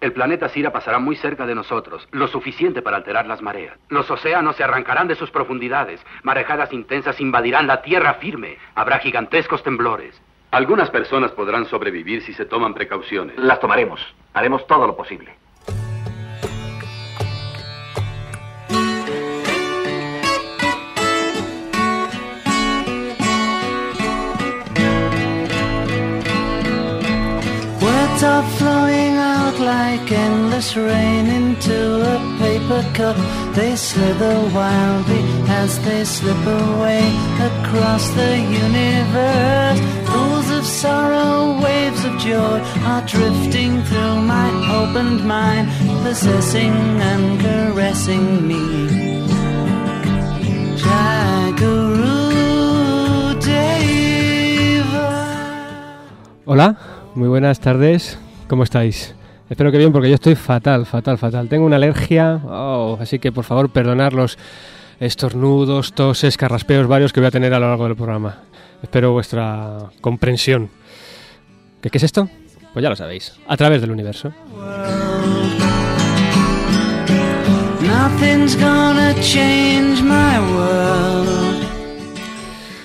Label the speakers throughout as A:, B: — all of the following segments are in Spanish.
A: El planeta Sira pasará muy cerca de nosotros, lo suficiente para alterar las mareas. Los océanos se arrancarán de sus profundidades, marejadas intensas invadirán la tierra firme, habrá gigantescos temblores. Algunas personas podrán sobrevivir si se toman precauciones.
B: Las tomaremos. Haremos todo lo posible.
C: Rain into a paper cup. They slither wildly as they slip away across the universe. Pools of sorrow, waves of joy are drifting through my opened mind, possessing and caressing me. Jaguru Deva.
D: Hola, muy buenas tardes. ¿Cómo estáis? Espero que bien porque yo estoy fatal, fatal, fatal. Tengo una alergia, oh, así que por favor perdonad los estornudos, toses, carraspeos varios que voy a tener a lo largo del programa. Espero vuestra comprensión. ¿Qué, es esto? Pues ya lo sabéis, a través del universo.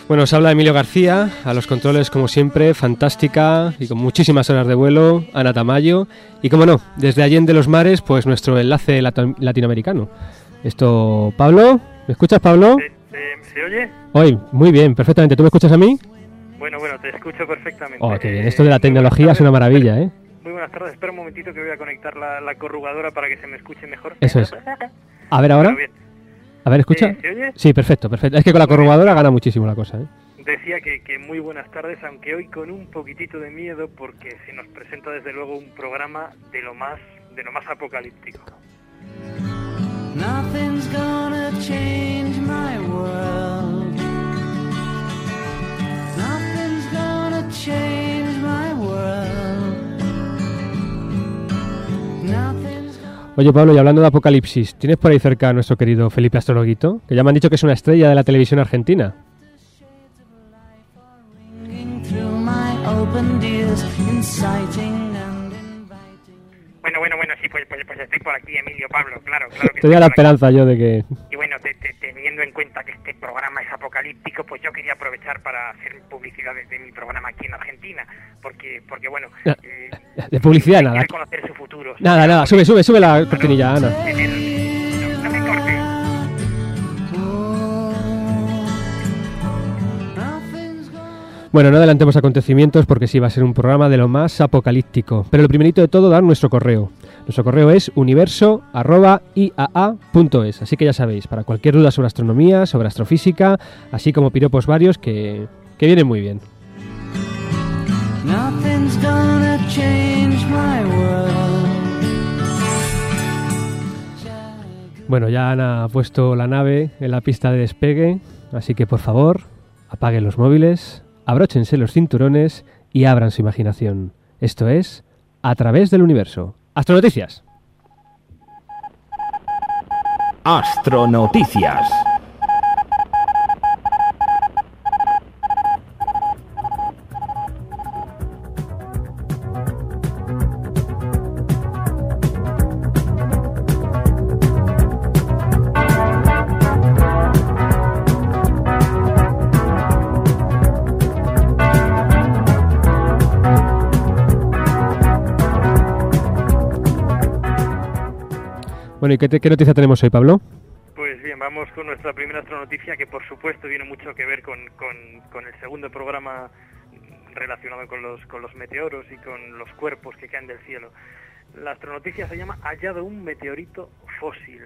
D: Bueno, os habla Emilio García, a los controles como siempre, fantástica y con muchísimas horas de vuelo, Ana Tamayo y como no, desde Allende los Mares, pues nuestro enlace latinoamericano. Esto, Pablo, ¿me escuchas Pablo?
E: ¿Se, se- se oye?
D: Hoy, muy bien, perfectamente. ¿Tú me escuchas a mí?
E: Bueno, bueno, te escucho perfectamente.
D: Oh, qué bien.
E: Eh,
D: Esto de la
E: muy
D: tecnología es una maravilla, ¿eh?
E: Muy buenas tardes. Espera un momentito que voy a conectar la, la corrugadora para que se me escuche mejor.
D: Eso es. A ver ahora.
E: Bueno, bien.
D: A ver, ¿escucha?
E: ¿Se oye?
D: Sí, perfecto, perfecto. Es que con la corrugadora gana muchísimo la cosa, ¿eh?
E: Decía que, que muy buenas tardes, aunque hoy con un poquitito de miedo porque se nos presenta desde luego un programa de lo más de lo más apocalíptico.
C: Nothing's gonna change my world. Nothing's gonna change my world.
D: Oye, Pablo, y hablando de apocalipsis, ¿tienes por ahí cerca a nuestro querido Felipe Astrologuito? Que ya me han dicho que es una estrella de la televisión argentina.
E: Bueno, bueno, bueno, sí, pues, pues, pues estoy por aquí, Emilio Pablo, claro, claro que
D: Tenía la
E: aquí.
D: esperanza yo de que...
E: Y bueno, te- te- teniendo en cuenta que este programa es apocalíptico, pues yo quería aprovechar para hacer publicidad de mi programa aquí en Argentina, porque, porque bueno, eh,
D: De publicidad nada.
E: conocer su futuro.
D: Nada, nada, sube, sube, sube la cortinilla, Ana.
E: No, me cortes.
D: Bueno, no adelantemos acontecimientos porque sí va a ser un programa de lo más apocalíptico. Pero lo primerito de todo, dar nuestro correo. Nuestro correo es universo.iaa.es. Así que ya sabéis, para cualquier duda sobre astronomía, sobre astrofísica, así como piropos varios que, que vienen muy bien. Bueno, ya Ana ha puesto la nave en la pista de despegue, así que por favor, apaguen los móviles, abróchense los cinturones y abran su imaginación. Esto es A través del universo. Astronoticias.
F: Astronoticias.
D: ¿Y qué, noticia tenemos hoy, Pablo?
E: Pues bien, vamos con nuestra primera astronoticia que por supuesto tiene mucho que ver con, el segundo programa relacionado con los, meteoros y con los cuerpos que caen del cielo. La astronoticia se llama Hallado un meteorito fósil,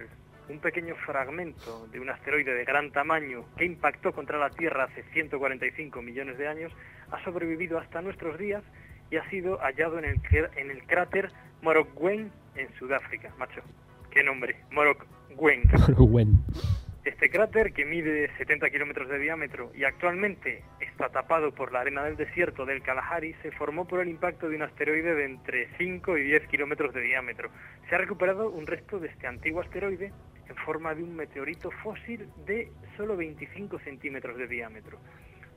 E: un pequeño fragmento de un asteroide de gran tamaño que impactó contra la Tierra hace 145 millones de años, ha sobrevivido hasta nuestros días y ha sido hallado en el, en el cráter Morogwen en Sudáfrica. Macho, qué nombre, Morogwen.
D: Bueno.
E: Este cráter, que mide 70 kilómetros de diámetro y actualmente está tapado por la arena del desierto del Kalahari, se formó por el impacto de un asteroide de entre 5 y 10 kilómetros de diámetro. Se ha recuperado un resto de este antiguo asteroide en forma de un meteorito fósil de solo 25 centímetros de diámetro.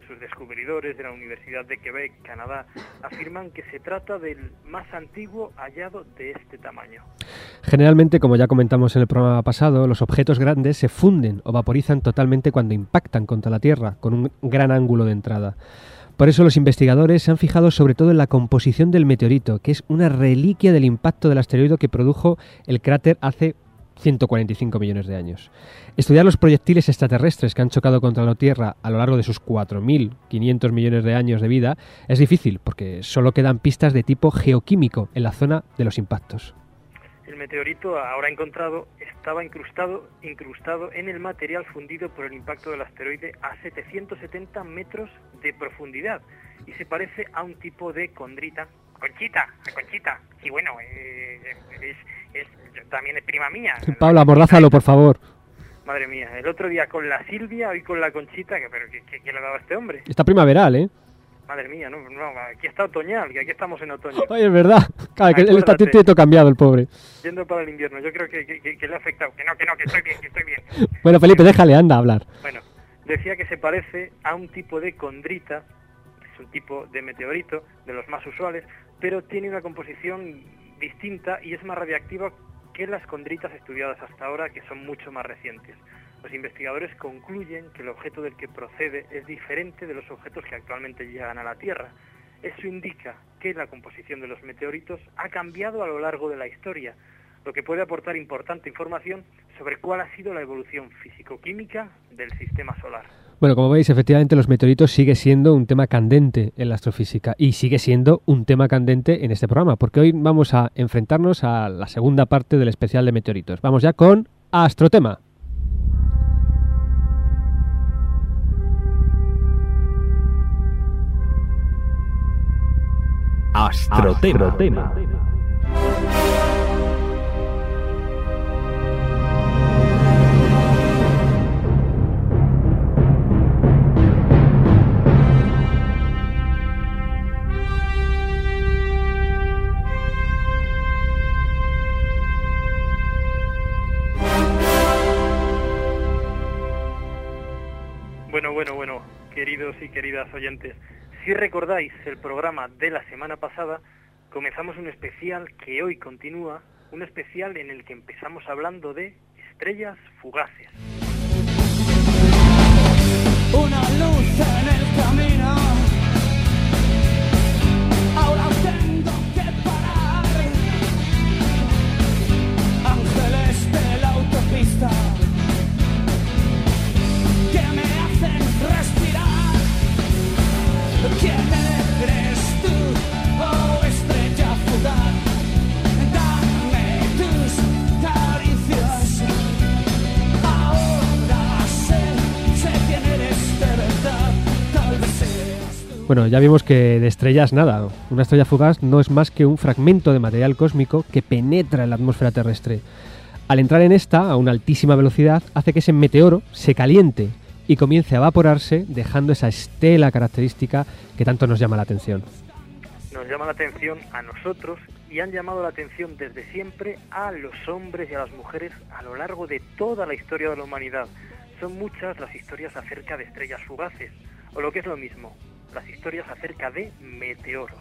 E: Sus descubridores de la Universidad de Quebec, Canadá, afirman que se trata del más antiguo hallado de este tamaño.
D: Generalmente, como ya comentamos en el programa pasado, los objetos grandes se funden o vaporizan totalmente cuando impactan contra la Tierra, con un gran ángulo de entrada. Por eso los investigadores se han fijado sobre todo en la composición del meteorito, que es una reliquia del impacto del asteroide que produjo el cráter hace 145 millones de años. Estudiar los proyectiles extraterrestres que han chocado contra la Tierra a lo largo de sus 4.500 millones de años de vida es difícil porque solo quedan pistas de tipo geoquímico en la zona de los impactos.
E: El meteorito ahora encontrado estaba incrustado, incrustado en el material fundido por el impacto del asteroide a 770 metros de profundidad y se parece a un tipo de condrita. Conchita, conchita. Y bueno, eh, es, es, también es prima mía.
D: Pablo, amordázalo, por favor.
E: Madre mía, el otro día con la Silvia, hoy con la Conchita, que, pero ¿qué, qué, qué le ha dado a este hombre?
D: Está primaveral, ¿eh?
E: Madre mía, no, no, aquí está otoñal, que aquí estamos en otoño.
D: Ay, es verdad. Claro, que él está tieto cambiado, el pobre.
E: Yendo para el invierno, yo creo que, que- que le ha afectado. Que no, que no, que estoy bien, que estoy bien.
D: Bueno, Felipe, déjale, anda a hablar.
E: Bueno, decía que se parece a un tipo de condrita, un tipo de meteorito, de los más usuales, pero tiene una composición distinta y es más radiactiva que las condritas estudiadas hasta ahora, que son mucho más recientes. Los investigadores concluyen que el objeto del que procede es diferente de los objetos que actualmente llegan a la Tierra. Eso indica que la composición de los meteoritos ha cambiado a lo largo de la historia, lo que puede aportar importante información sobre cuál ha sido la evolución físico-química del sistema solar.
D: Bueno, como veis, efectivamente los meteoritos sigue siendo un tema candente en la astrofísica y sigue siendo un tema candente en este programa, porque hoy vamos a enfrentarnos a la segunda parte del especial de meteoritos. Vamos ya con Astrotema.
B: Astrotema.
E: Bueno, queridos y queridas oyentes, si recordáis el programa de la semana pasada, comenzamos un especial que hoy continúa, un especial en el que empezamos hablando de estrellas fugaces.
D: Bueno, ya vimos que de estrellas nada. Una estrella fugaz no es más que un fragmento de material cósmico que penetra en la atmósfera terrestre. Al entrar en esta a una altísima velocidad, hace que ese meteoro se caliente y comience a evaporarse, dejando esa estela característica que tanto nos llama la atención.
E: Nos llama la atención a nosotros y han llamado la atención desde siempre a los hombres y a las mujeres a lo largo de toda la historia de la humanidad. Son muchas las historias acerca de estrellas fugaces, o lo que es lo mismo, las historias acerca de meteoros.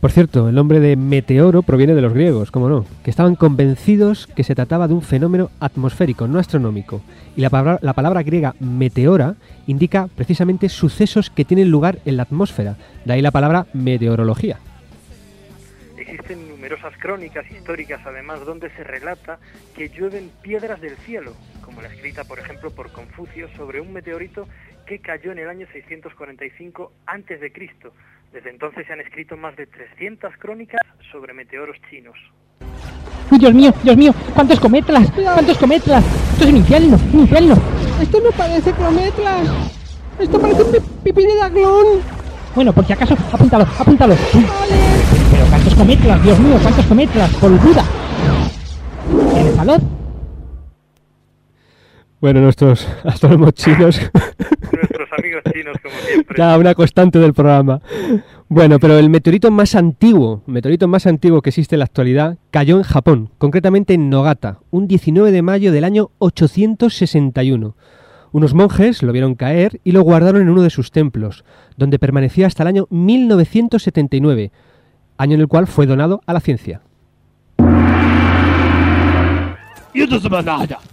D: Por cierto, el nombre de meteoro proviene de los griegos, como no, que estaban convencidos que se trataba de un fenómeno atmosférico, no astronómico. Y la palabra, la palabra griega meteora indica precisamente sucesos que tienen lugar en la atmósfera, de ahí la palabra meteorología.
E: Existen numerosas crónicas históricas, además, donde se relata que llueven piedras del cielo, como la escrita, por ejemplo, por Confucio sobre un meteorito que cayó en el año 645 a.C. Desde entonces se han escrito más de 300 crónicas sobre meteoros chinos.
G: ¡Uy, Dios mío, Dios mío! ¿Cuántos cometlas? ¿Cuántos cometlas? Esto es un infierno, un infierno.
H: Esto no parece crometlas. Esto parece un pi- pipí de daglón.
G: Bueno, por si acaso, apúntalo, apúntalo. Pero cuántos cometlas, Dios mío, cuántos cometlas, por duda. ¿Tienes valor?
D: Bueno, nuestros astrónomos chinos,
E: Amigos chinos, como siempre.
D: ya una constante del programa. Bueno, pero el meteorito más antiguo, meteorito más antiguo que existe en la actualidad, cayó en Japón, concretamente en Nogata, un 19 de mayo del año 861. Unos monjes lo vieron caer y lo guardaron en uno de sus templos, donde permaneció hasta el año 1979, año en el cual fue donado a la ciencia.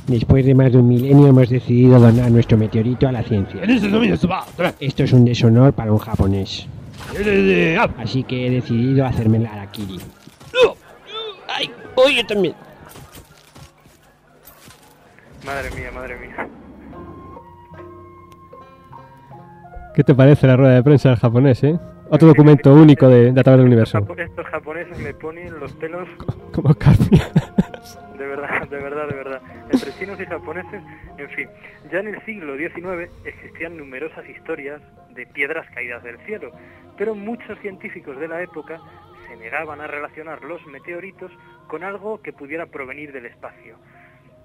G: Después de más de un milenio hemos decidido donar nuestro meteorito a la ciencia. Esto es un deshonor para un japonés. Así que he decidido hacerme la Arakiri. ¡Ay! ¡Oye también!
E: Madre mía, madre mía.
D: ¿Qué te parece la rueda de prensa del japonés, eh? Otro documento único de, de A través del universo.
E: Estos, japoneses me ponen los pelos
D: Como Carpia.
E: de verdad, de verdad, de verdad. Entre chinos y japoneses, en fin. Ya en el siglo XIX existían numerosas historias de piedras caídas del cielo, pero muchos científicos de la época se negaban a relacionar los meteoritos con algo que pudiera provenir del espacio.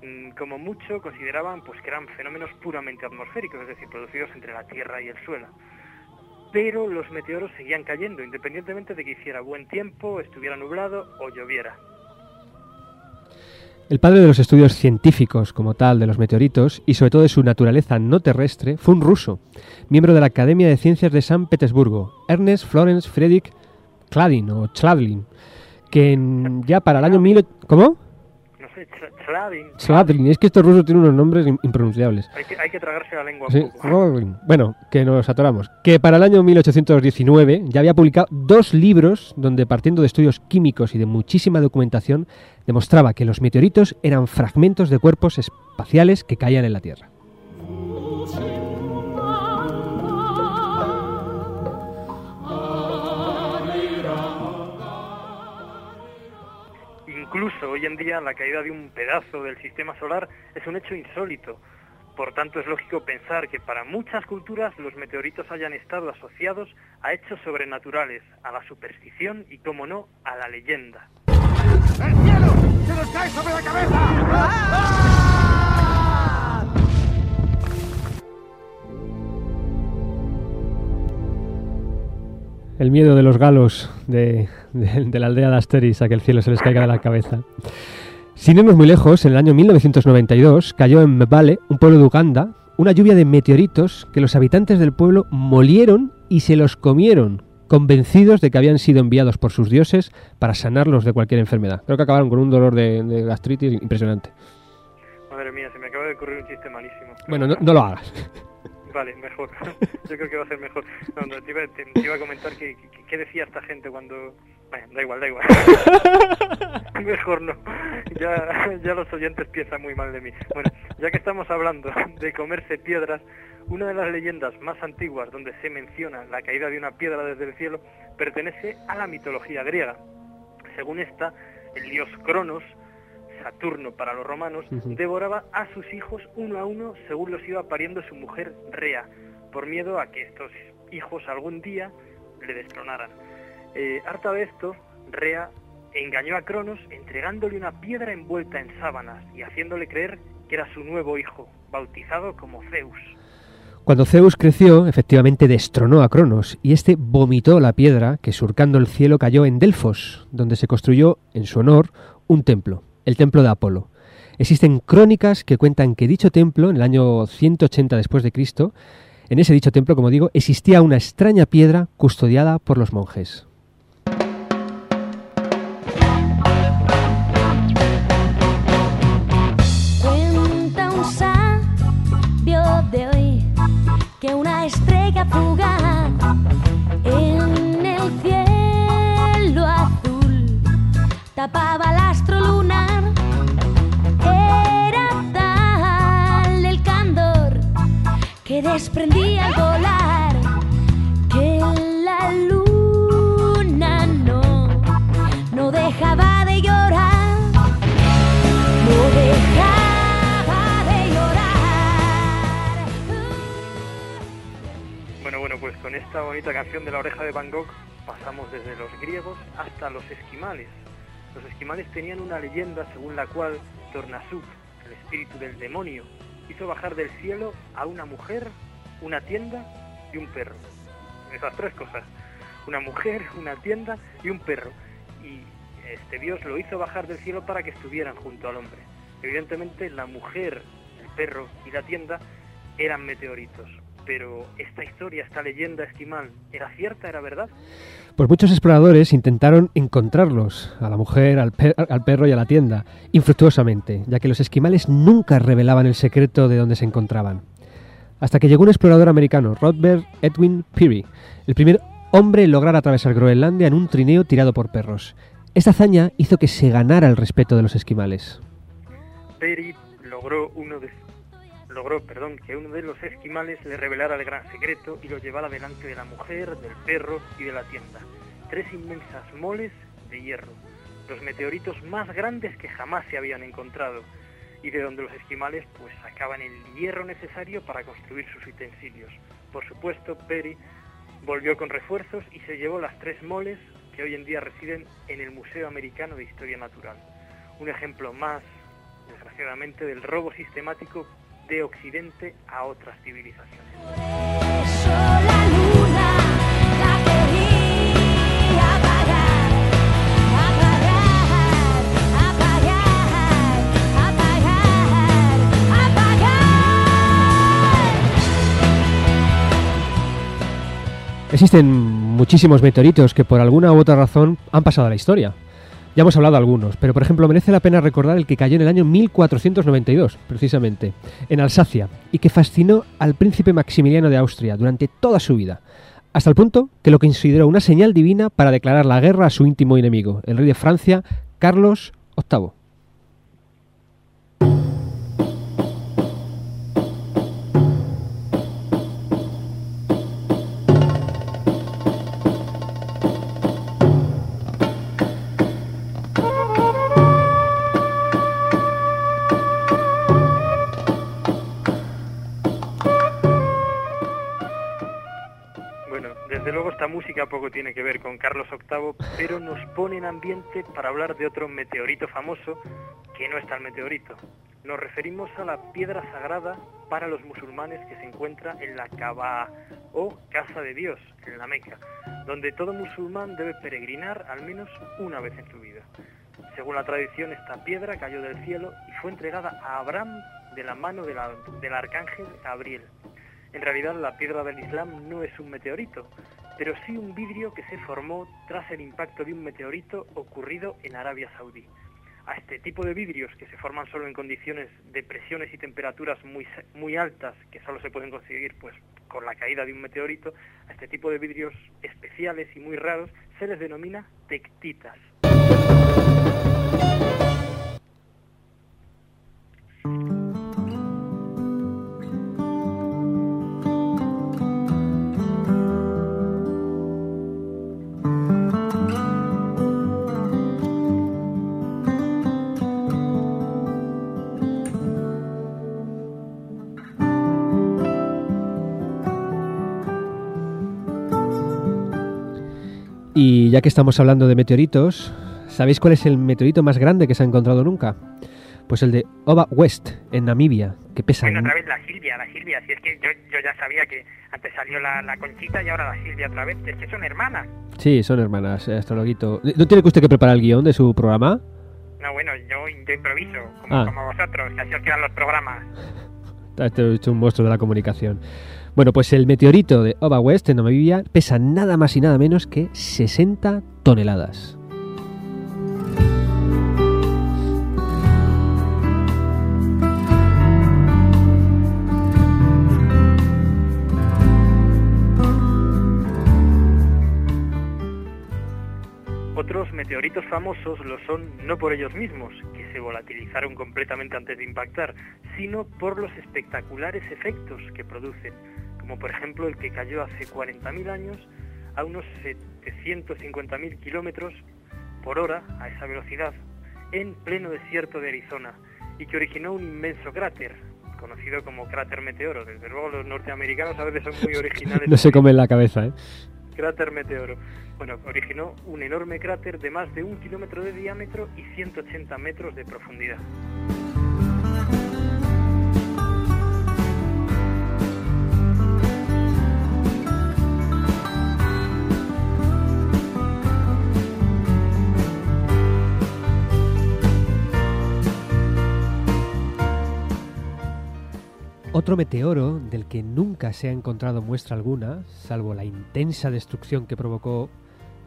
E: Mm, Como mucho consideraban pues que eran fenómenos puramente atmosféricos, es decir, producidos entre la Tierra y el suelo. Pero los meteoros seguían cayendo, independientemente de que hiciera buen tiempo, estuviera nublado o lloviera.
D: El padre de los estudios científicos como tal de los meteoritos y sobre todo de su naturaleza no terrestre fue un ruso, miembro de la Academia de Ciencias de San Petersburgo, Ernest Florence Friedrich Chladin o Chladlin, que ya para el año 1000... ¿Cómo?
E: Chladin.
D: Chladlin, es que estos rusos tienen unos nombres im- impronunciables.
E: Hay que, hay que tragarse la lengua un poco.
D: Bueno, que nos atoramos. Que para el año 1819 ya había publicado dos libros donde partiendo de estudios químicos y de muchísima documentación demostraba que los meteoritos eran fragmentos de cuerpos espaciales que caían en la Tierra.
E: Incluso hoy en día la caída de un pedazo del sistema solar es un hecho insólito. Por tanto, es lógico pensar que para muchas culturas los meteoritos hayan estado asociados a hechos sobrenaturales, a la superstición y, como no, a la leyenda.
D: El miedo de los galos de, de- de la aldea de Asteris a que el cielo se les caiga de la cabeza. Sin irnos muy lejos, en el año 1992 cayó en Mbale, un pueblo de Uganda, una lluvia de meteoritos que los habitantes del pueblo molieron y se los comieron, convencidos de que habían sido enviados por sus dioses para sanarlos de cualquier enfermedad. Creo que acabaron con un dolor de, de gastritis impresionante.
E: Madre mía, se me acaba de ocurrir un chiste malísimo.
D: Bueno, no, no lo hagas.
E: Vale, mejor. Yo creo que va a ser mejor. No, no, te, iba, te- te iba a comentar que, que- qué decía esta gente cuando... Bueno, da igual, da igual. mejor no. Ya, ya los oyentes piensan muy mal de mí. Bueno, ya que estamos hablando de comerse piedras, una de las leyendas más antiguas donde se menciona la caída de una piedra desde el cielo pertenece a la mitología griega. Según esta, el dios Cronos, Saturno para los romanos, devoraba a sus hijos uno a uno según los iba pariendo su mujer Rea, por miedo a que estos hijos algún día le destronaran. Eh, harta de esto, Rea engañó a Cronos entregándole una piedra envuelta en sábanas y haciéndole creer que era su nuevo hijo, bautizado como Zeus.
D: Cuando Zeus creció, efectivamente destronó a Cronos y este vomitó la piedra que surcando el cielo cayó en Delfos, donde se construyó en su honor un templo, el templo de Apolo. Existen crónicas que cuentan que dicho templo, en el año 180 después de Cristo, en ese dicho templo, como digo, existía una extraña piedra custodiada por los monjes.
I: Tapaba el astro lunar. Era tal el candor que desprendía al volar que la luna no, no dejaba de llorar. No dejaba de llorar.
E: Bueno, bueno, pues con esta bonita canción de la oreja de Van Gogh pasamos desde los griegos hasta los esquimales. Los esquimales tenían una leyenda según la cual Tornasuk, el espíritu del demonio, hizo bajar del cielo a una mujer, una tienda y un perro. Esas tres cosas. Una mujer, una tienda y un perro. Y este Dios lo hizo bajar del cielo para que estuvieran junto al hombre. Evidentemente la mujer, el perro y la tienda eran meteoritos. Pero esta historia, esta leyenda esquimal, ¿era cierta, era verdad?
D: Pues muchos exploradores intentaron encontrarlos, a la mujer, al, per- al perro y a la tienda, infructuosamente, ya que los esquimales nunca revelaban el secreto de dónde se encontraban. Hasta que llegó un explorador americano, Robert Edwin Peary, el primer hombre en lograr atravesar Groenlandia en un trineo tirado por perros. Esta hazaña hizo que se ganara el respeto de los esquimales.
E: Perry logró uno de logró, perdón, que uno de los esquimales le revelara el gran secreto y lo llevara delante de la mujer, del perro y de la tienda. Tres inmensas moles de hierro, los meteoritos más grandes que jamás se habían encontrado y de donde los esquimales pues sacaban el hierro necesario para construir sus utensilios. Por supuesto, Perry volvió con refuerzos y se llevó las tres moles que hoy en día residen en el Museo Americano de Historia Natural. Un ejemplo más, desgraciadamente, del robo sistemático de Occidente a otras civilizaciones.
D: Existen muchísimos meteoritos que por alguna u otra razón han pasado a la historia. Ya hemos hablado de algunos, pero por ejemplo merece la pena recordar el que cayó en el año 1492, precisamente, en Alsacia, y que fascinó al príncipe Maximiliano de Austria durante toda su vida, hasta el punto que lo consideró una señal divina para declarar la guerra a su íntimo enemigo, el rey de Francia, Carlos VIII.
E: Poco tiene que ver con Carlos VIII, pero nos pone en ambiente para hablar de otro meteorito famoso que no es tal meteorito. Nos referimos a la piedra sagrada para los musulmanes que se encuentra en la Kaaba o Casa de Dios, en la Meca, donde todo musulmán debe peregrinar al menos una vez en su vida. Según la tradición, esta piedra cayó del cielo y fue entregada a Abraham de la mano del arcángel Gabriel. En realidad la piedra del Islam no es un meteorito, pero sí un vidrio que se formó tras el impacto de un meteorito ocurrido en Arabia Saudí. A este tipo de vidrios que se forman solo en condiciones de presiones y temperaturas muy, muy altas, que solo se pueden conseguir pues con la caída de un meteorito, a este tipo de vidrios especiales y muy raros se les denomina tectitas.
D: Ya que estamos hablando de meteoritos, ¿sabéis cuál es el meteorito más grande que se ha encontrado nunca? Pues el de Oba West, en Namibia, que pesa...
E: Bueno, otra vez la Silvia, la Silvia, si es que yo, yo ya sabía que antes salió la, la Conchita y ahora la Silvia otra vez, es que son hermanas.
D: Sí, son hermanas, eh, astrologuito. ¿No tiene que usted que preparar el guion de su programa?
E: No, bueno, yo, yo improviso, como,
D: Ah.
E: como vosotros, así os quedan los programas.
D: Este es un monstruo de la comunicación. Bueno, pues el meteorito de Oba West en Namibia pesa nada más y nada menos que 60 toneladas.
E: Meteoritos famosos lo son no por ellos mismos, que se volatilizaron completamente antes de impactar, sino por los espectaculares efectos que producen, como por ejemplo el que cayó hace 40.000 años a unos 750.000 kilómetros por hora a esa velocidad en pleno desierto de Arizona y que originó un inmenso cráter, conocido como cráter meteoro. Desde luego los norteamericanos a veces son muy originales.
D: No se come en la cabeza, ¿eh?
E: Cráter meteoro. Bueno, originó un enorme cráter de más de un kilómetro de diámetro y 180 metros de profundidad.
D: Otro meteoro del que nunca se ha encontrado muestra alguna, salvo la intensa destrucción que provocó,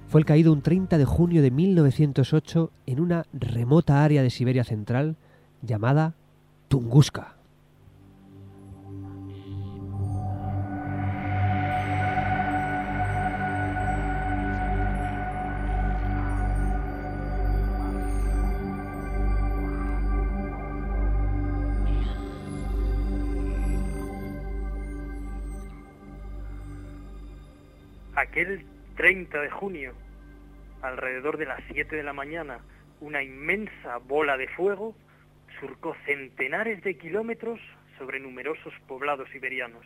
D: fue el caído un 30 de junio de 1908 en una remota área de Siberia Central llamada Tunguska.
E: Aquel 30 de junio, alrededor de las 7 de la mañana, una inmensa bola de fuego surcó centenares de kilómetros sobre numerosos poblados siberianos.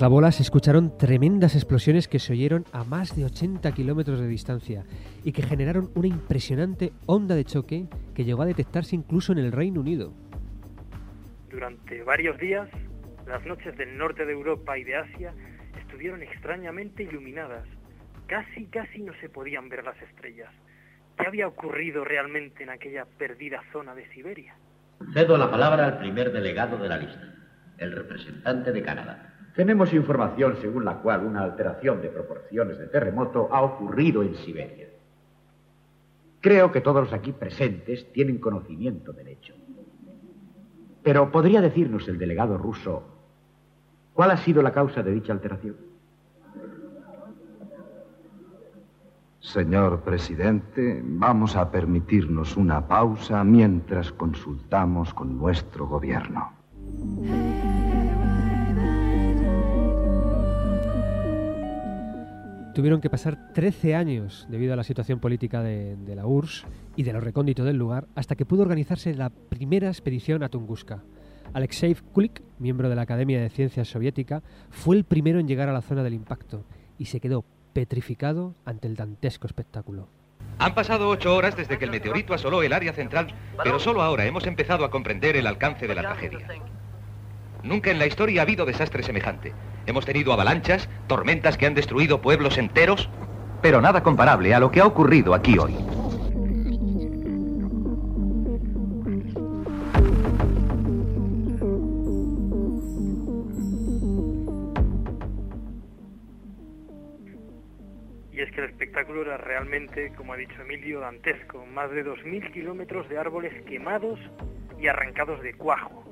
D: Tras la bola se escucharon tremendas explosiones que se oyeron a más de 80 kilómetros de distancia y que generaron una impresionante onda de choque que llegó a detectarse incluso en el Reino Unido.
E: Durante varios días, las noches del norte de Europa y de Asia estuvieron extrañamente iluminadas. Casi, casi no se podían ver las estrellas. ¿Qué había ocurrido realmente en aquella perdida zona de Siberia?
J: Cedo la palabra al primer delegado de la lista, el representante de Canadá.
K: Tenemos información según la cual una alteración de proporciones de terremoto ha ocurrido en Siberia. Creo que todos los aquí presentes tienen conocimiento del hecho. Pero ¿podría decirnos el delegado ruso cuál ha sido la causa de dicha alteración?
L: Señor presidente, vamos a permitirnos una pausa mientras consultamos con nuestro gobierno.
D: Tuvieron que pasar 13 años debido a la situación política de, de la URSS y de lo recóndito del lugar hasta que pudo organizarse la primera expedición a Tunguska. Alexei Kulik, miembro de la Academia de Ciencias Soviética, fue el primero en llegar a la zona del impacto y se quedó petrificado ante el dantesco espectáculo.
M: Han pasado ocho horas desde que el meteorito asoló el área central, pero solo ahora hemos empezado a comprender el alcance de la tragedia. Nunca en la historia ha habido desastre semejante. Hemos tenido avalanchas, tormentas que han destruido pueblos enteros, pero nada comparable a lo que ha ocurrido aquí hoy.
E: Y es que el espectáculo era realmente, como ha dicho Emilio, dantesco. Más de 2.000 kilómetros de árboles quemados y arrancados de cuajo.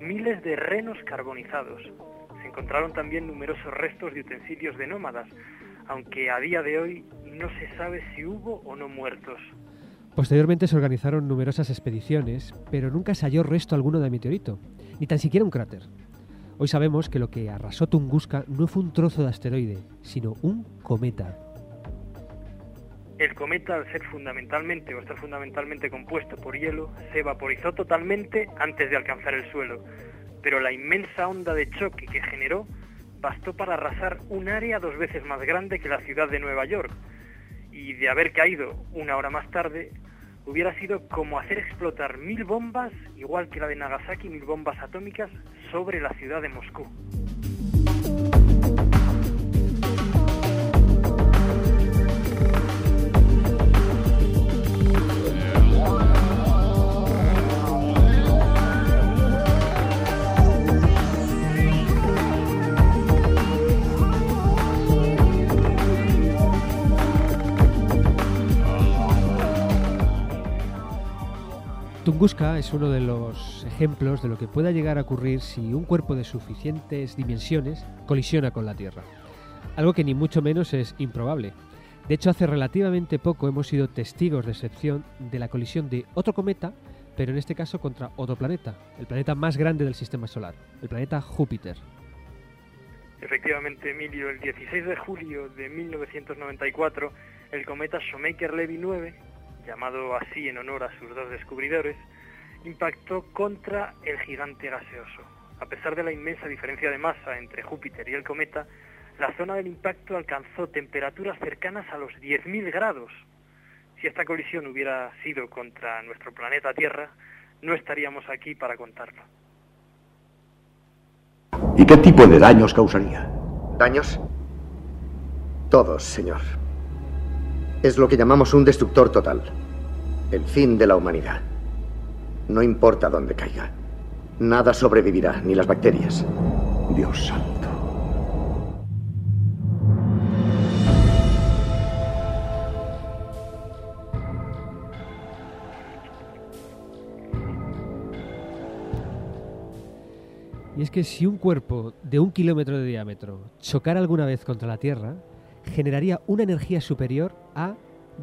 E: Miles de renos carbonizados. Se encontraron también numerosos restos de utensilios de nómadas, aunque a día de hoy no se sabe si hubo o no muertos.
D: Posteriormente se organizaron numerosas expediciones, pero nunca se halló resto alguno de meteorito, ni tan siquiera un cráter. Hoy sabemos que lo que arrasó Tunguska no fue un trozo de asteroide, sino un cometa.
E: El cometa, al ser fundamentalmente o estar fundamentalmente compuesto por hielo, se vaporizó totalmente antes de alcanzar el suelo, pero la inmensa onda de choque que generó bastó para arrasar un área dos veces más grande que la ciudad de Nueva York, y de haber caído una hora más tarde, hubiera sido como hacer explotar mil bombas, igual que la de Nagasaki, mil bombas atómicas, sobre la ciudad de Moscú.
D: Tunguska es uno de los ejemplos de lo que pueda llegar a ocurrir si un cuerpo de suficientes dimensiones colisiona con la Tierra. Algo que ni mucho menos es improbable. De hecho, hace relativamente poco hemos sido testigos de excepción de la colisión de otro cometa, pero en este caso contra otro planeta, el planeta más grande del sistema solar, el planeta Júpiter.
E: Efectivamente, Emilio, el 16 de julio de 1994, el cometa Shoemaker-Levy 9, llamado así en honor a sus dos descubridores, impactó contra el gigante gaseoso. A pesar de la inmensa diferencia de masa entre Júpiter y el cometa, la zona del impacto alcanzó temperaturas cercanas a los 10.000 grados. Si esta colisión hubiera sido contra nuestro planeta Tierra, no estaríamos aquí para contarlo.
K: ¿Y qué tipo de daños causaría?
N: ¿Daños? Todos, señor. Es lo que llamamos un destructor total. El fin de la humanidad. No importa dónde caiga. Nada sobrevivirá, ni las bacterias.
K: Dios santo.
D: Y es que si un cuerpo de un kilómetro de diámetro chocara alguna vez contra la Tierra, generaría una energía superior a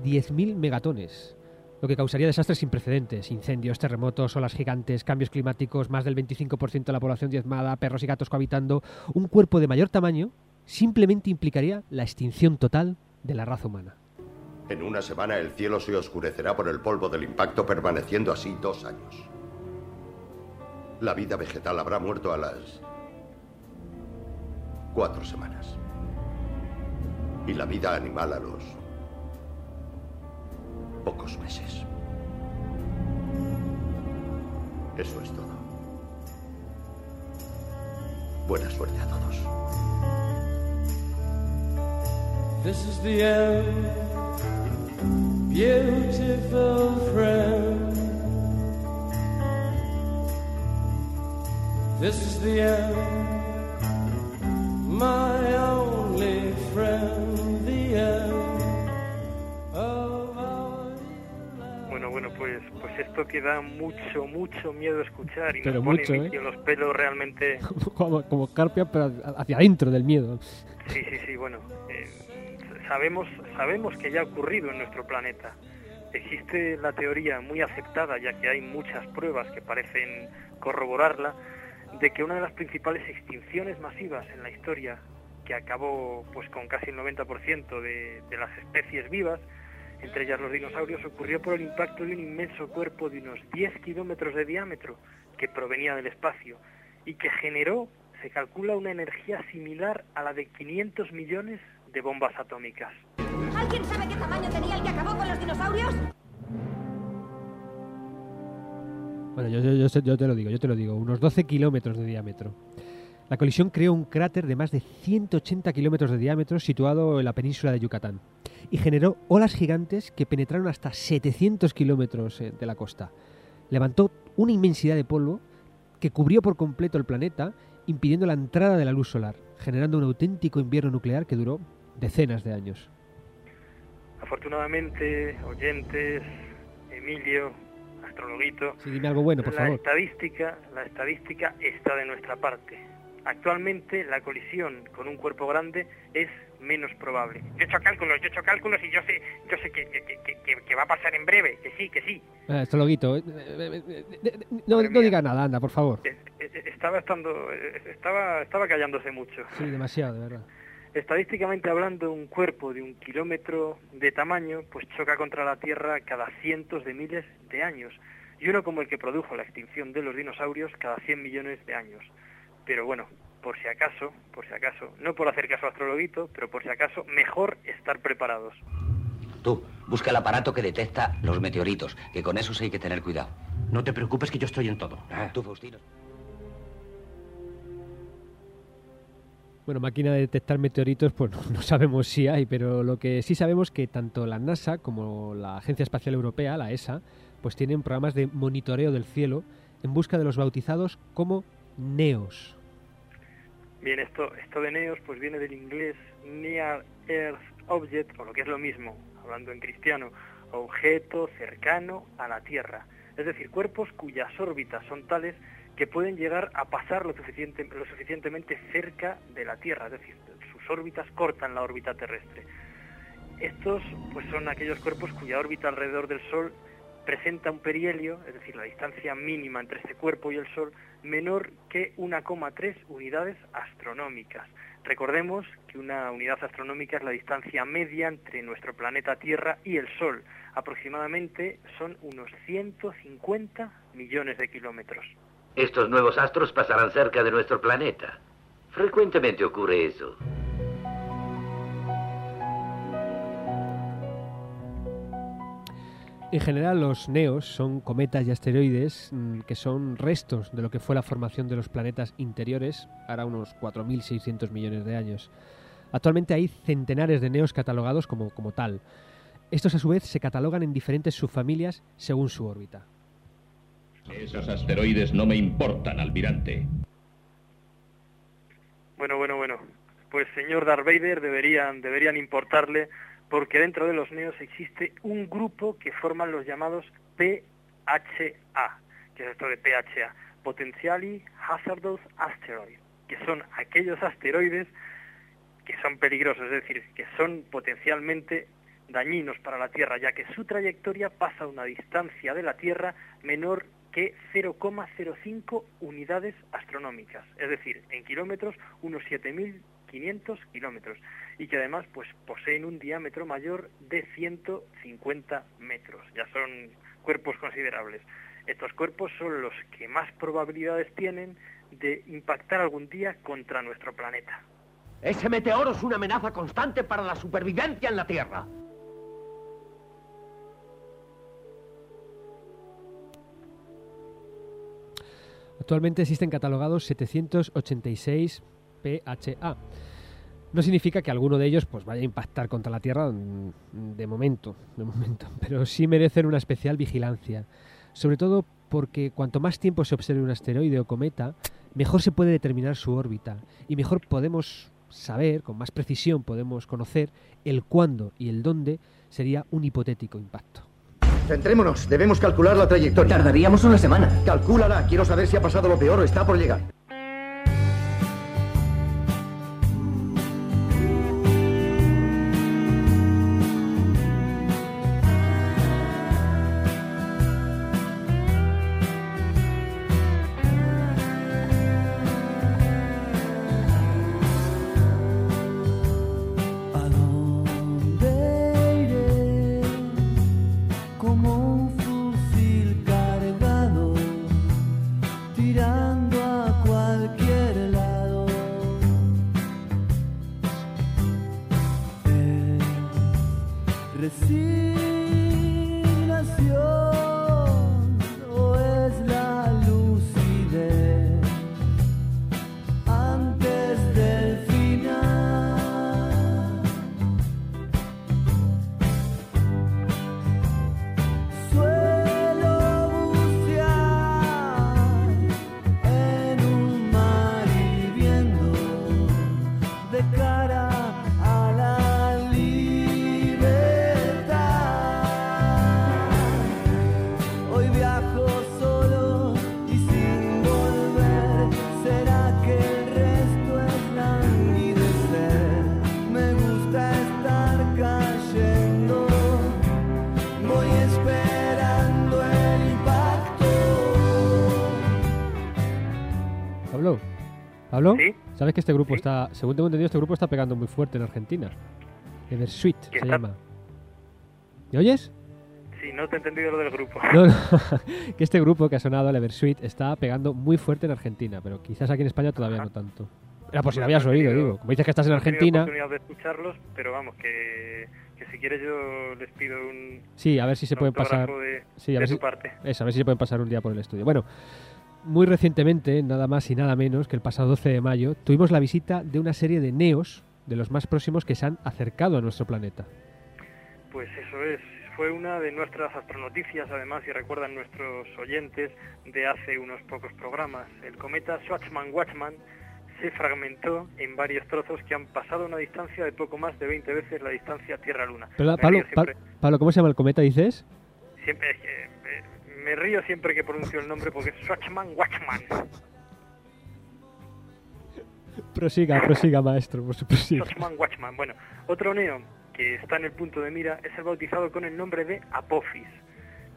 D: 10.000 megatones, lo que causaría desastres sin precedentes, incendios, terremotos, olas gigantes, cambios climáticos, más del 25% de la población diezmada, perros y gatos cohabitando. Un cuerpo de mayor tamaño simplemente implicaría la extinción total de la raza humana.
O: En una semana el cielo se oscurecerá por el polvo del impacto, permaneciendo así dos años. La vida vegetal habrá muerto a las cuatro semanas. Y la vida animal a los pocos meses. Eso es todo. Buena suerte a todos.
F: This is the end, beautiful friend. This is the end, my only friend,
E: Bueno, pues, pues esto que da mucho, mucho miedo escuchar y
D: Pero
E: nos pone
D: ¿eh?
E: Los pelos realmente...
D: como, como Carpia, pero hacia adentro del miedo.
E: Sí, sí, sí, bueno, eh, sabemos, sabemos que ya ha ocurrido en nuestro planeta. Existe la teoría muy aceptada, ya que hay muchas pruebas que parecen corroborarla, de que una de las principales extinciones masivas en la historia, que acabó pues con casi el 90% de, de las especies vivas, entre ellas los dinosaurios, ocurrió por el impacto de un inmenso cuerpo de unos 10 kilómetros de diámetro que provenía del espacio y que generó, se calcula, una energía similar a la de 500 millones de bombas atómicas.
I: ¿Alguien sabe qué tamaño tenía el que acabó con los dinosaurios?
D: Bueno, yo, yo- yo yo te lo digo, yo te lo digo, unos 12 kilómetros de diámetro. La colisión creó un cráter de más de 180 kilómetros de diámetro situado en la península de Yucatán y generó olas gigantes que penetraron hasta 700 kilómetros eh, de la costa. Levantó una inmensidad de polvo que cubrió por completo el planeta, impidiendo la entrada de la luz solar, generando un auténtico invierno nuclear que duró decenas de años.
E: Afortunadamente, oyentes, Emilio, astrologuito,
D: Sí, dime algo bueno, por
E: la
D: favor.
E: estadística, la estadística está de nuestra parte. Actualmente la colisión con un cuerpo grande es menos probable. Yo he hecho cálculos, yo he hecho cálculos y yo sé, yo sé que, que- que- que- va a pasar en breve, que sí, que sí.
D: Ah, astrologuito, eh, eh, eh, eh, no, no diga nada, anda, por favor.
E: Eh, eh, Estaba estando, eh, estaba, estaba callándose mucho.
D: Sí, demasiado, de verdad.
E: Estadísticamente hablando, un cuerpo de un kilómetro de tamaño pues choca contra la Tierra cada cientos de miles de años y uno como el que produjo la extinción de los dinosaurios cada 100 millones de años. Pero bueno, por si acaso, por si acaso, no por hacer caso a Astrologuito, pero por si acaso, mejor estar preparados.
J: Tú, busca el aparato que detecta los meteoritos, que con eso sí hay que tener cuidado.
P: No te preocupes que yo estoy en todo.
J: Tú, Faustino.
D: Bueno, máquina de detectar meteoritos, pues no, no sabemos si hay, pero lo que sí sabemos que tanto la NASA como la Agencia Espacial Europea, la ESA, pues tienen programas de monitoreo del cielo en busca de los bautizados como NEOS.
E: Bien, esto, esto de NEOS pues viene del inglés Near Earth Object, o lo que es lo mismo, hablando en cristiano, objeto cercano a la Tierra. Es decir, cuerpos cuyas órbitas son tales que pueden llegar a pasar lo, suficiente, lo suficientemente cerca de la Tierra, es decir, sus órbitas cortan la órbita terrestre. Estos pues son aquellos cuerpos cuya órbita alrededor del Sol presenta un perihelio, es decir, la distancia mínima entre este cuerpo y el Sol, menor que 1,3 unidades astronómicas. Recordemos que una unidad astronómica es la distancia media entre nuestro planeta Tierra y el Sol. Aproximadamente son unos 150 millones de kilómetros.
Q: Estos nuevos astros pasarán cerca de nuestro planeta. Frecuentemente ocurre eso.
D: En general, los neos son cometas y asteroides mm, que son restos de lo que fue la formación de los planetas interiores, ahora unos 4.600 millones de años. Actualmente hay centenares de neos catalogados como, como tal. Estos a su vez se catalogan en diferentes subfamilias según su órbita.
R: Esos asteroides no me importan, almirante.
E: Bueno, bueno, bueno. Pues señor Darth deberían, deberían importarle porque dentro de los neos existe un grupo que forman los llamados PHA, que es esto de PHA, Potentially Hazardous Asteroid, que son aquellos asteroides que son peligrosos, es decir, que son potencialmente dañinos para la Tierra, ya que su trayectoria pasa a una distancia de la Tierra menor que 0,05 unidades astronómicas, es decir, en kilómetros unos 7.500 kilómetros, y que además pues poseen un diámetro mayor de 150 metros, ya son cuerpos considerables. Estos cuerpos son los que más probabilidades tienen de impactar algún día contra nuestro planeta.
P: Ese meteoro es una amenaza constante para la supervivencia en la Tierra.
D: Actualmente existen catalogados 786 PHA. No significa que alguno de ellos pues, vaya a impactar contra la Tierra de momento, de momento, pero sí merecen una especial vigilancia. Sobre todo porque cuanto más tiempo se observe un asteroide o cometa, mejor se puede determinar su órbita y mejor podemos saber, con más precisión podemos conocer el cuándo y el dónde sería un hipotético impacto.
N: Centrémonos, debemos calcular la trayectoria.
P: Tardaríamos una semana.
N: Calcúlala, quiero saber si ha pasado lo peor o está por llegar.
D: Pablo,
E: ¿Sí?
D: ¿sabes que este grupo está, según tengo entendido, este grupo está pegando muy fuerte en Argentina? Eversweet
E: ¿Qué
D: se
E: está-
D: llama. ¿Me oyes?
E: Sí, no te he entendido lo del grupo.
D: No, no, que este grupo que ha sonado, el Eversweet, está pegando muy fuerte en Argentina, pero quizás aquí en España todavía no tanto. Era por si lo habías oído, digo. Como dices que estás en
E: No he
D: Argentina,
E: oportunidad de escucharlos, pero vamos, que, que si quieres yo les pido un...
D: sí, a ver si se pueden pasar.
E: De,
D: Sí, a
E: de
D: ver si,
E: parte.
D: eso, a ver si se pueden pasar un día por el estudio. Bueno, muy recientemente, nada más y nada menos que el pasado 12 de mayo, tuvimos la visita de una serie de neos de los más próximos que se han acercado a nuestro planeta.
E: Pues eso es, fue una de nuestras astronoticias, además, y recuerdan nuestros oyentes, de hace unos pocos programas. El cometa Schwarzman-Watchman se fragmentó en varios trozos que han pasado una distancia de poco más de 20 veces la distancia Tierra-Luna.
D: Pablo,
E: siempre-
D: Pa- Pablo, ¿cómo se llama el cometa, dices?
E: Siempre, es que, eh, me río siempre que pronuncio el nombre porque es Schwarzman-Watchman.
D: Prosiga, prosiga, maestro, prosiga.
E: Schwarzman Watchman. Bueno, otro neo que está en el punto de mira es el bautizado con el nombre de Apophis,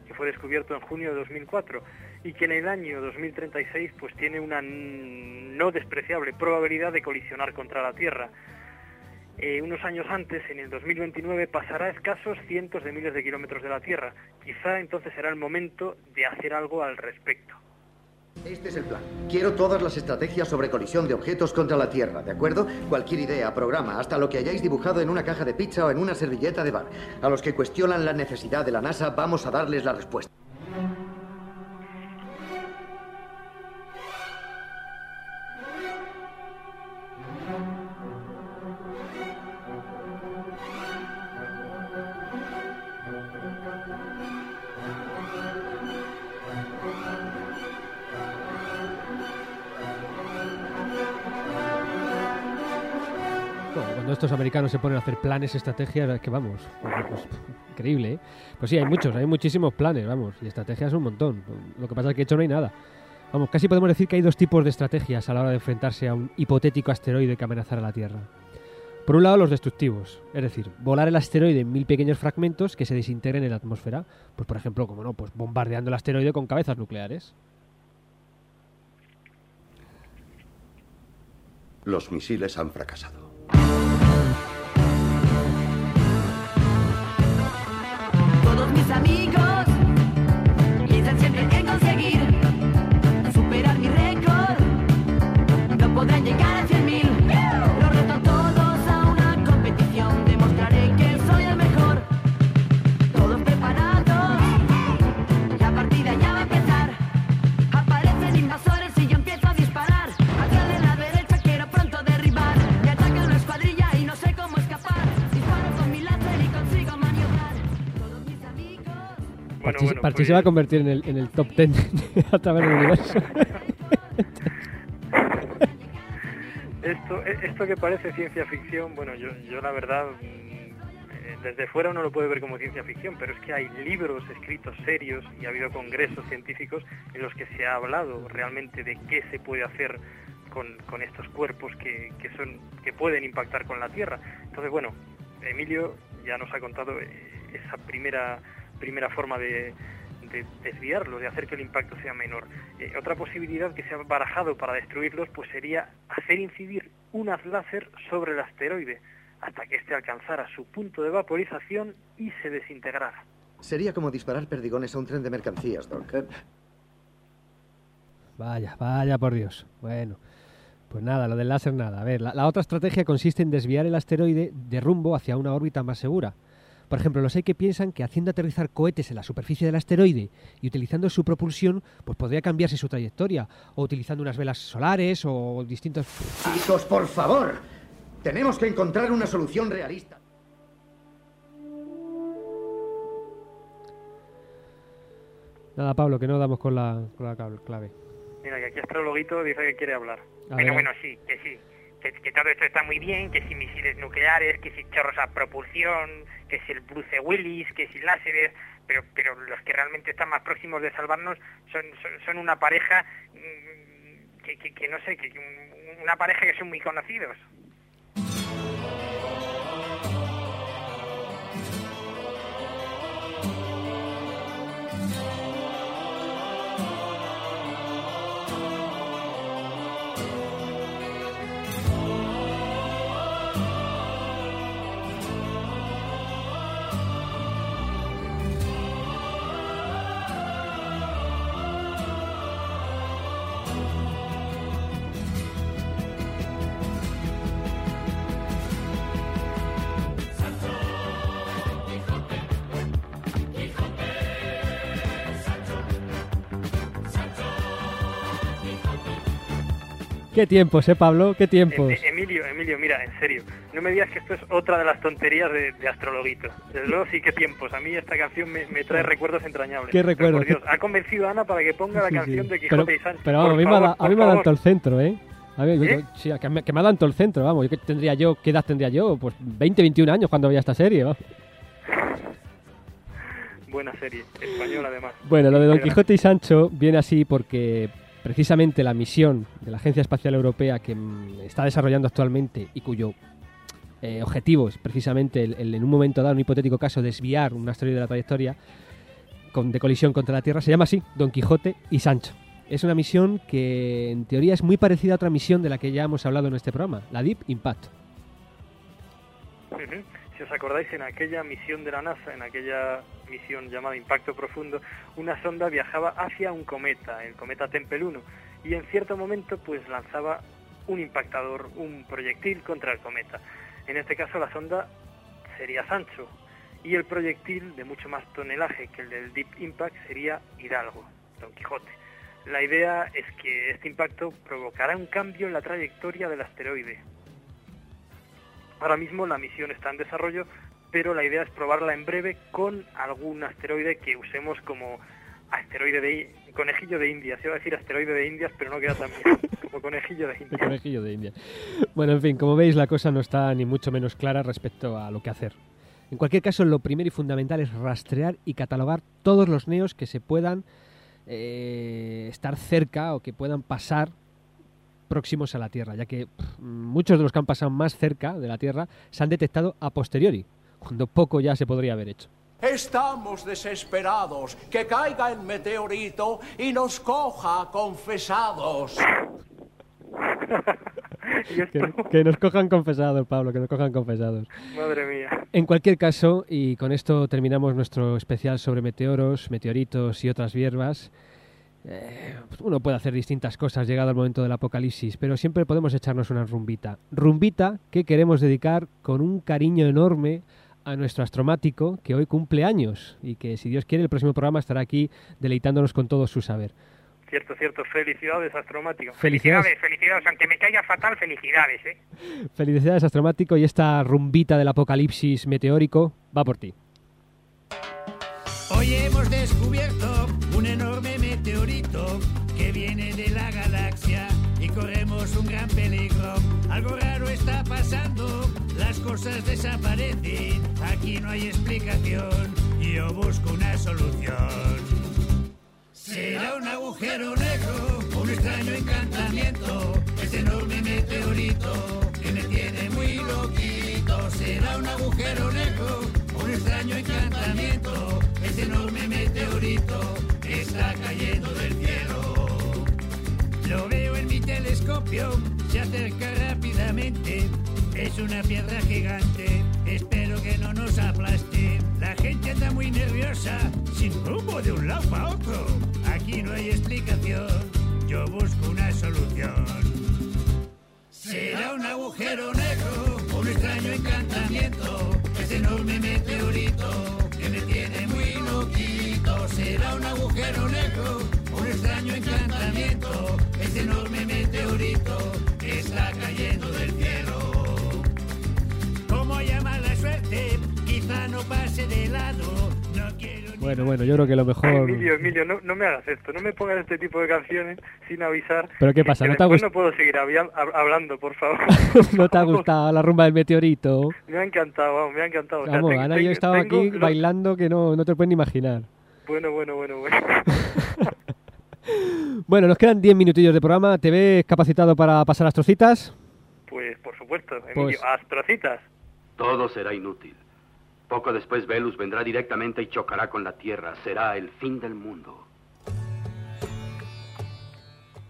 E: que fue descubierto en junio de 2004 y que en el año 2036 pues tiene una no despreciable probabilidad de colisionar contra la Tierra. Eh, unos años antes, en el 2029, pasará a escasos cientos de miles de kilómetros de la Tierra. Quizá entonces será el momento de hacer algo al respecto.
N: Este es el plan. Quiero todas las estrategias sobre colisión de objetos contra la Tierra, ¿de acuerdo? Cualquier idea, programa, hasta lo que hayáis dibujado en una caja de pizza o en una servilleta de bar. A los que cuestionan la necesidad de la NASA, vamos a darles la respuesta.
D: Estos americanos se ponen a hacer planes, estrategias, es que vamos, pues, increíble, ¿eh? Pues sí, hay muchos, hay muchísimos planes, vamos, y estrategias un montón. Lo que pasa es que hecho no hay nada. Vamos, casi podemos decir que hay dos tipos de estrategias a la hora de enfrentarse a un hipotético asteroide que amenazara la Tierra. Por un lado, los destructivos, es decir, volar el asteroide en mil pequeños fragmentos que se desintegren en la atmósfera, pues por ejemplo, como no, pues bombardeando el asteroide con cabezas nucleares.
O: Los misiles han fracasado.
F: Amigos
D: Parchi,
E: bueno,
D: Parchi se va a convertir en el, en el top 10 a través del universo.
E: Esto, e- esto que parece ciencia ficción, bueno, yo, yo la verdad, mm, eh, desde fuera uno lo puede ver como ciencia ficción, pero es que hay libros escritos serios y ha habido congresos científicos en los que se ha hablado realmente de qué se puede hacer con, con estos cuerpos que, que son que pueden impactar con la Tierra. Entonces, bueno, Emilio ya nos ha contado eh, esa primera primera forma de, de desviarlos, de hacer que el impacto sea menor. Eh, otra posibilidad que se ha barajado para destruirlos pues sería hacer incidir un haz láser sobre el asteroide hasta que éste alcanzara su punto de vaporización y se desintegrara.
N: Sería como disparar perdigones a un tren de mercancías, Doc.
D: Vaya, vaya por Dios. Bueno, pues nada, lo del láser nada. A ver, la, la otra estrategia consiste en desviar el asteroide de rumbo hacia una órbita más segura. Por ejemplo, los hay que piensan que haciendo aterrizar cohetes en la superficie del asteroide y utilizando su propulsión, pues podría cambiarse su trayectoria, o utilizando unas velas solares o distintos...
N: Chicos, por favor. Tenemos que encontrar una solución realista.
D: Nada, Pablo, que no damos con la, con la cable- clave.
E: Mira, que aquí Astrologuito dice que quiere hablar.
D: A
S: Bueno,
D: ver.
S: bueno, sí, que sí. Que, que todo esto está muy bien, que si misiles nucleares, que si chorros a propulsión, que si el Bruce Willis, que si láseres, pero, pero los que realmente están más próximos de salvarnos son, son, son una pareja mm, que, que, que no sé, que, que un- una pareja que son muy conocidos.
D: ¿Qué tiempos, eh, Pablo? ¿Qué tiempos?
E: Em- Emilio, Emilio, mira, en serio, no me digas que esto es otra de las tonterías de, de Astrologuito. Desde luego sí que tiempos. A mí esta canción me, me trae recuerdos entrañables.
D: ¿Qué recuerdos?
E: por Dios, ha convencido a Ana para que ponga la
D: Sí,
E: canción
D: sí.
E: de
D: Pero,
E: Quijote y Sancho.
D: pero vamos, a mí, me ha,
E: favor,
D: da- a mí
E: por
D: me ha dado todo el centro, ¿eh? A ver,
E: ¿Eh?
D: sí, que me, que me ha dado todo el centro, vamos. ¿qué tendría yo? ¿Qué edad tendría yo? Pues 20, 21 años cuando veía esta serie, ¿no?
E: Buena serie, española además.
D: Bueno, lo de Don
E: Qué
D: Quijote y Sancho viene así porque precisamente la misión de la Agencia Espacial Europea que mm, está desarrollando actualmente y cuyo eh, objetivo es precisamente el, en un momento dado, en un hipotético caso, desviar un asteroide de la trayectoria con, de colisión contra la Tierra, se llama así, Don Quijote y Sancho. Es una misión que en teoría es muy parecida a otra misión de la que ya hemos hablado en este programa, la Deep Impact.
E: Si os acordáis, en aquella misión de la NASA, en aquella misión llamada Impacto Profundo, una sonda viajaba hacia un cometa, el cometa Tempel 1, y en cierto momento pues lanzaba un impactador, un proyectil contra el cometa. En este caso la sonda sería Sancho y el proyectil de mucho más tonelaje que el del Deep Impact sería Hidalgo, Don Quijote. La idea es que este impacto provocará un cambio en la trayectoria del asteroide. Ahora mismo la misión está en desarrollo, pero la idea es probarla en breve con algún asteroide que usemos como asteroide de conejillo de Indias. Iba a decir asteroide de Indias, pero no queda tan bien. Como conejillo de
D: El
E: Indias.
D: conejillo de India. Bueno, en fin, como veis, la cosa no está ni mucho menos clara respecto a lo que hacer. En cualquier caso, lo primero y fundamental es rastrear y catalogar todos los neos que se puedan eh, estar cerca o que puedan pasar próximos a la Tierra, ya que pff, muchos de los que han pasado más cerca de la Tierra se han detectado a posteriori, cuando poco ya se podría haber hecho.
T: Estamos desesperados. Que caiga el meteorito y nos coja confesados.
D: Que, que nos cojan confesados, Pablo, que nos cojan confesados.
E: Madre mía.
D: En cualquier caso, y con esto terminamos nuestro especial sobre meteoros, meteoritos y otras hierbas, eh, uno puede hacer distintas cosas llegado el momento del apocalipsis, pero siempre podemos echarnos una rumbita. Rumbita que queremos dedicar con un cariño enorme a nuestro astromático que hoy cumple años y que si Dios quiere el próximo programa estará aquí deleitándonos con todo su saber.
E: Cierto, cierto. Felicidades, astromático.
D: Felicidades.
S: felicidades. Aunque me caiga fatal, felicidades, ¿eh?
D: Felicidades astromático y esta rumbita del apocalipsis meteórico va por ti.
U: Hoy hemos descubierto un enorme meteorito que viene de la galaxia y corremos un gran peligro. Algo raro está pasando, las cosas desaparecen, aquí no hay explicación y yo busco una solución. Será un agujero negro, un extraño encantamiento, este enorme meteorito que me tiene muy loquito. Será un agujero negro, un extraño encantamiento, este enorme meteorito está cayendo del cielo. Lo veo en mi telescopio, se acerca rápidamente. Es una piedra gigante, espero que no nos aplaste. La gente anda muy nerviosa, sin rumbo de un lado para otro. Aquí no hay explicación, yo busco una solución. Será un agujero negro, un extraño encantamiento, este enorme meteorito que me tiene muy loquito. Será un agujero negro, un extraño encantamiento, este enorme meteorito que está cayendo del cielo. Como llama la suerte, quizá no pase de lado. No quiero
D: Bueno, bueno, yo creo que lo mejor...
E: Emilio, Emilio, no, no me hagas esto. No me pongas este tipo de canciones sin avisar.
D: ¿Pero qué pasa?
E: Que
D: ¿No te ha
E: después
D: gust-
E: no puedo seguir hablando, por favor.
D: ¿No te ha gustado la rumba del meteorito?
E: Me ha encantado, vamos, me ha encantado. O sea,
D: Vamos,
E: tengo-
D: Ana y yo estaba aquí
E: los-
D: bailando que no, no te puedes ni imaginar.
E: Bueno, bueno, bueno, bueno.
D: Bueno, nos quedan 10 minutillos de programa. ¿Te ves capacitado para pasar las trocitas?
E: Pues por supuesto, Emilio.
D: Pues-
E: Astrocitas.
A: Todo será inútil. Poco después Velus vendrá directamente y chocará con la Tierra. Será el fin del mundo.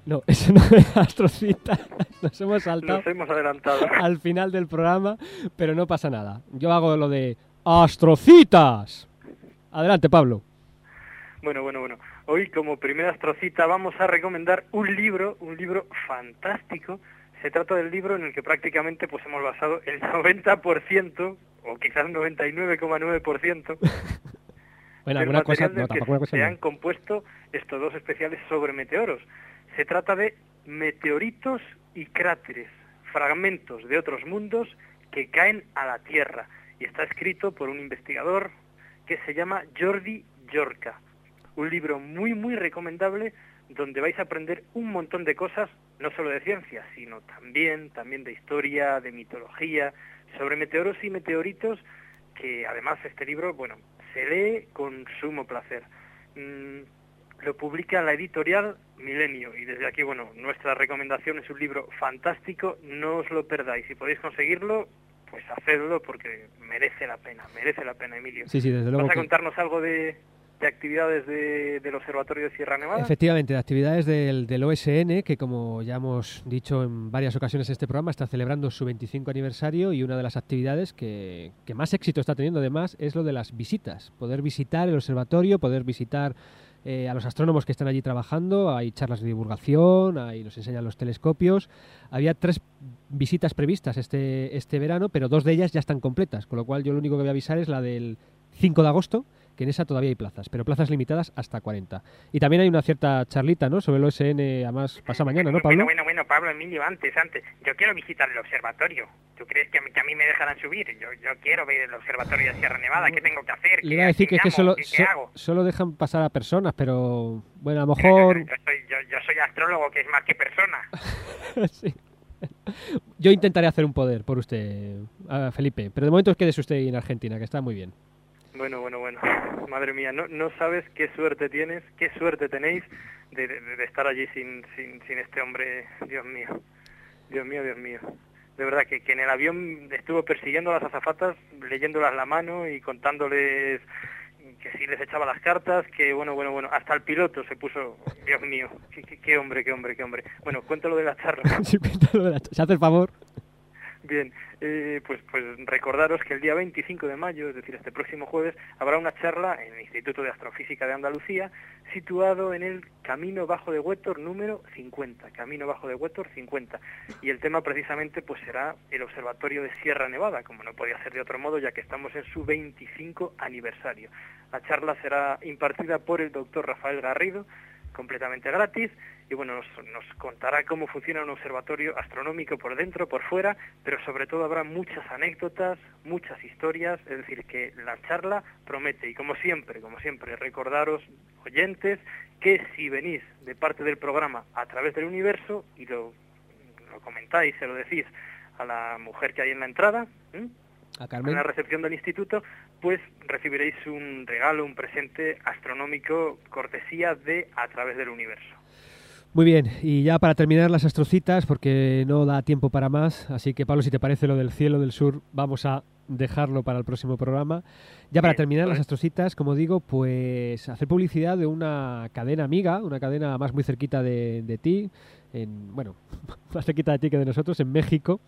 D: No, eso no es astrocitas. Nos hemos saltado
E: Nos hemos adelantado.
D: al final del programa, pero no pasa nada. Yo hago lo de astrocitas. Adelante, Pablo.
E: Bueno, bueno, bueno. Hoy como primera astrocita vamos a recomendar un libro, un libro fantástico. Se trata del libro en el que prácticamente pues hemos basado el 90% o quizás 99,9%
D: Bueno,
E: del
D: alguna cosa,
E: material del
D: no,
E: que se han compuesto estos dos especiales sobre meteoros. Se trata de meteoritos y cráteres, fragmentos de otros mundos que caen a la Tierra. Y está escrito por un investigador que se llama Jordi Yorca. Un libro muy, muy recomendable donde vais a aprender un montón de cosas, no solo de ciencia, sino también, también de historia, de mitología, sobre meteoros y meteoritos, que además este libro, bueno, se lee con sumo placer. Mm, lo publica la editorial Milenio y desde aquí, bueno, nuestra recomendación es un libro fantástico, no os lo perdáis. Si podéis conseguirlo, pues hacedlo porque merece la pena, merece la pena, Emilio.
D: Sí, sí, desde luego
E: ¿Vas a
D: que-
E: contarnos algo de, de actividades de- del Observatorio de Sierra Nevada.
D: Efectivamente, de actividades del, OSN, que como ya hemos dicho en varias ocasiones en este programa, está celebrando su 25 aniversario y una de las actividades que, que más éxito está teniendo además es lo de las visitas. Poder visitar el observatorio, poder visitar eh, a los astrónomos que están allí trabajando, hay charlas de divulgación, ahí nos enseñan los telescopios. Había tres visitas previstas este, este verano, pero dos de ellas ya están completas, con lo cual yo lo único que voy a avisar es la del 5 de agosto, que en esa todavía hay plazas, pero plazas limitadas hasta 40. Y también hay una cierta charlita, ¿no? Sobre el OSN, además pasa mañana, ¿no, Pablo?
S: Bueno, bueno, bueno, Pablo Emilio, antes, antes. Yo quiero visitar el observatorio. ¿Tú crees que a mí, que a mí me dejarán subir? Yo, yo quiero ver el observatorio de Sierra Nevada. ¿Qué tengo que hacer?
D: Le
S: ¿Qué-
D: iba a decir que solo, solo dejan pasar a personas, pero bueno, a lo mejor...
S: Yo soy astrólogo, que es más que persona.
D: Sí. Yo intentaré hacer un poder por usted, ah, Felipe, pero de momento quédese usted en Argentina, que está muy bien.
E: Bueno, bueno, bueno. Madre mía, no, no sabes qué suerte tienes, qué suerte tenéis de, estar allí sin, sin, sin este hombre. Dios mío, Dios mío, Dios mío. De verdad que, que en el avión estuvo persiguiendo a las azafatas, leyéndolas la mano y contándoles que si les echaba las cartas, que bueno, bueno, bueno, hasta el piloto se puso, Dios mío, qué, hombre, qué hombre, qué hombre. Bueno, cuéntalo de la charla.
D: Sí, cuéntalo de la ch- ¿Se hace el favor?
E: Bien, eh, pues, pues recordaros que el día 25 de mayo, es decir, este próximo jueves, habrá una charla en el Instituto de Astrofísica de Andalucía, situado en el Camino Bajo de Huétor número 50, Camino Bajo de Huétor 50. Y el tema precisamente pues será el Observatorio de Sierra Nevada, como no podía ser de otro modo, ya que estamos en su 25 aniversario. La charla será impartida por el doctor Rafael Garrido, completamente gratis y bueno, nos, nos contará cómo funciona un observatorio astronómico por dentro, por fuera, pero sobre todo habrá muchas anécdotas, muchas historias, es decir, que la charla promete y como siempre, como siempre, recordaros, oyentes, que si venís de parte del programa a través del universo y lo, lo comentáis, se lo decís a la mujer que hay en la entrada, ¿m?
D: A
E: en
D: Carmen.
E: la recepción del instituto, pues recibiréis un regalo, un presente astronómico cortesía de A través del universo.
D: Muy bien, y ya para terminar las astrocitas, porque no da tiempo para más, así que Pablo, si te parece lo del cielo del sur, vamos a dejarlo para el próximo programa. Ya para terminar las astrocitas, como digo, pues hacer publicidad de una cadena amiga, una cadena más muy cerquita de, de ti, en, bueno, más cerquita de ti que de nosotros, en México.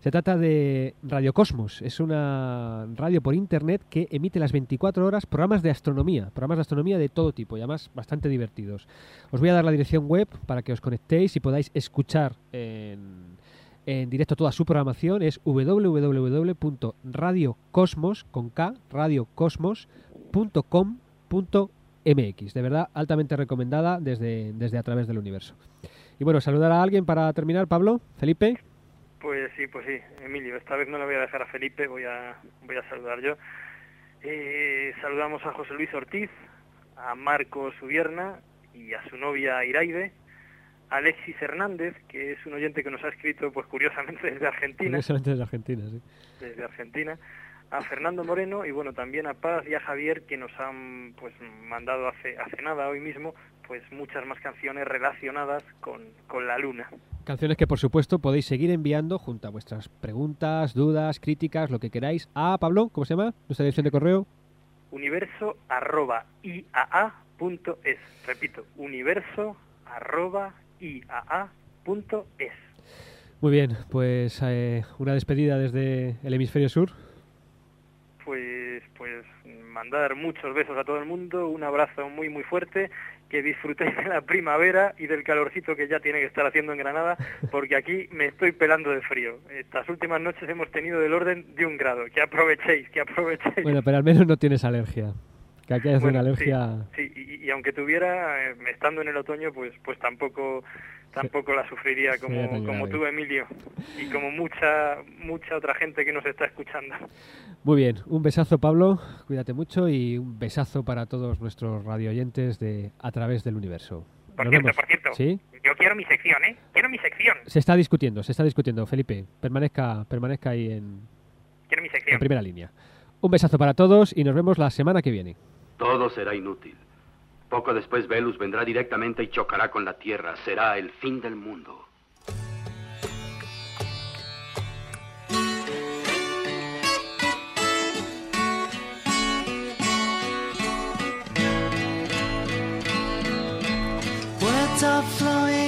D: Se trata de Radio Cosmos, es una radio por internet que emite las 24 horas programas de astronomía, programas de astronomía de todo tipo y además bastante divertidos. Os voy a dar la dirección web para que os conectéis y podáis escuchar en, en directo toda su programación. Es www.radiocosmos, con K, radiocosmos.com.mx. De verdad, altamente recomendada desde, desde a través del universo. Y bueno, saludar a alguien para terminar, Pablo, Felipe.
E: Pues sí, pues sí, Emilio, esta vez no le voy a dejar a Felipe, voy a, voy a saludar yo. Eh, saludamos a José Luis Ortiz, a Marcos Ubierna y a su novia Iraide, Alexis Hernández, que es un oyente que nos ha escrito, pues curiosamente desde Argentina,
D: Curiosamente desde Argentina, sí.
E: desde Argentina, a Fernando Moreno y bueno, también a Paz y a Javier que nos han pues mandado hace, hace nada, hoy mismo, pues muchas más canciones relacionadas con, con la luna.
D: Canciones que por supuesto podéis seguir enviando junto a vuestras preguntas, dudas, críticas, lo que queráis. A Pablo, ¿cómo se llama? Nuestra dirección de correo.
E: universo arroba iaa punto es. Repito, universo arroba iaa punto es.
D: Muy bien, pues eh, una despedida desde el hemisferio sur.
E: Pues, pues mandar muchos besos a todo el mundo, un abrazo muy muy fuerte, que disfrutéis de la primavera y del calorcito que ya tiene que estar haciendo en Granada, porque aquí me estoy pelando de frío. Estas últimas noches hemos tenido del orden de un grado. Que aprovechéis, que aprovechéis.
D: Bueno, pero al menos no tienes alergia. Que aquí es
E: Bueno,
D: una
E: sí,
D: alergia.
E: Sí, y, y aunque tuviera, eh, estando en el otoño, pues pues tampoco tampoco la sufriría como,
D: tan
E: como tú, Emilio, y como mucha mucha otra gente que nos está escuchando.
D: Muy bien, un besazo Pablo, cuídate mucho y un besazo para todos nuestros radioyentes de A través del universo.
S: Por
D: Nos
S: cierto,
D: vemos.
S: por cierto,
D: ¿Sí?
S: yo quiero mi sección, ¿eh? Quiero mi sección,
D: Se está discutiendo, se está discutiendo. Felipe, permanezca, permanezca ahí en,
S: quiero mi
D: en
S: sección.
D: primera línea. Un besazo para todos y nos vemos la semana que viene.
A: Todo será inútil. Poco después Velus vendrá directamente y chocará con la Tierra. Será el fin del mundo.
C: Words are flowing.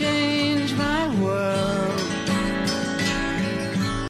C: change.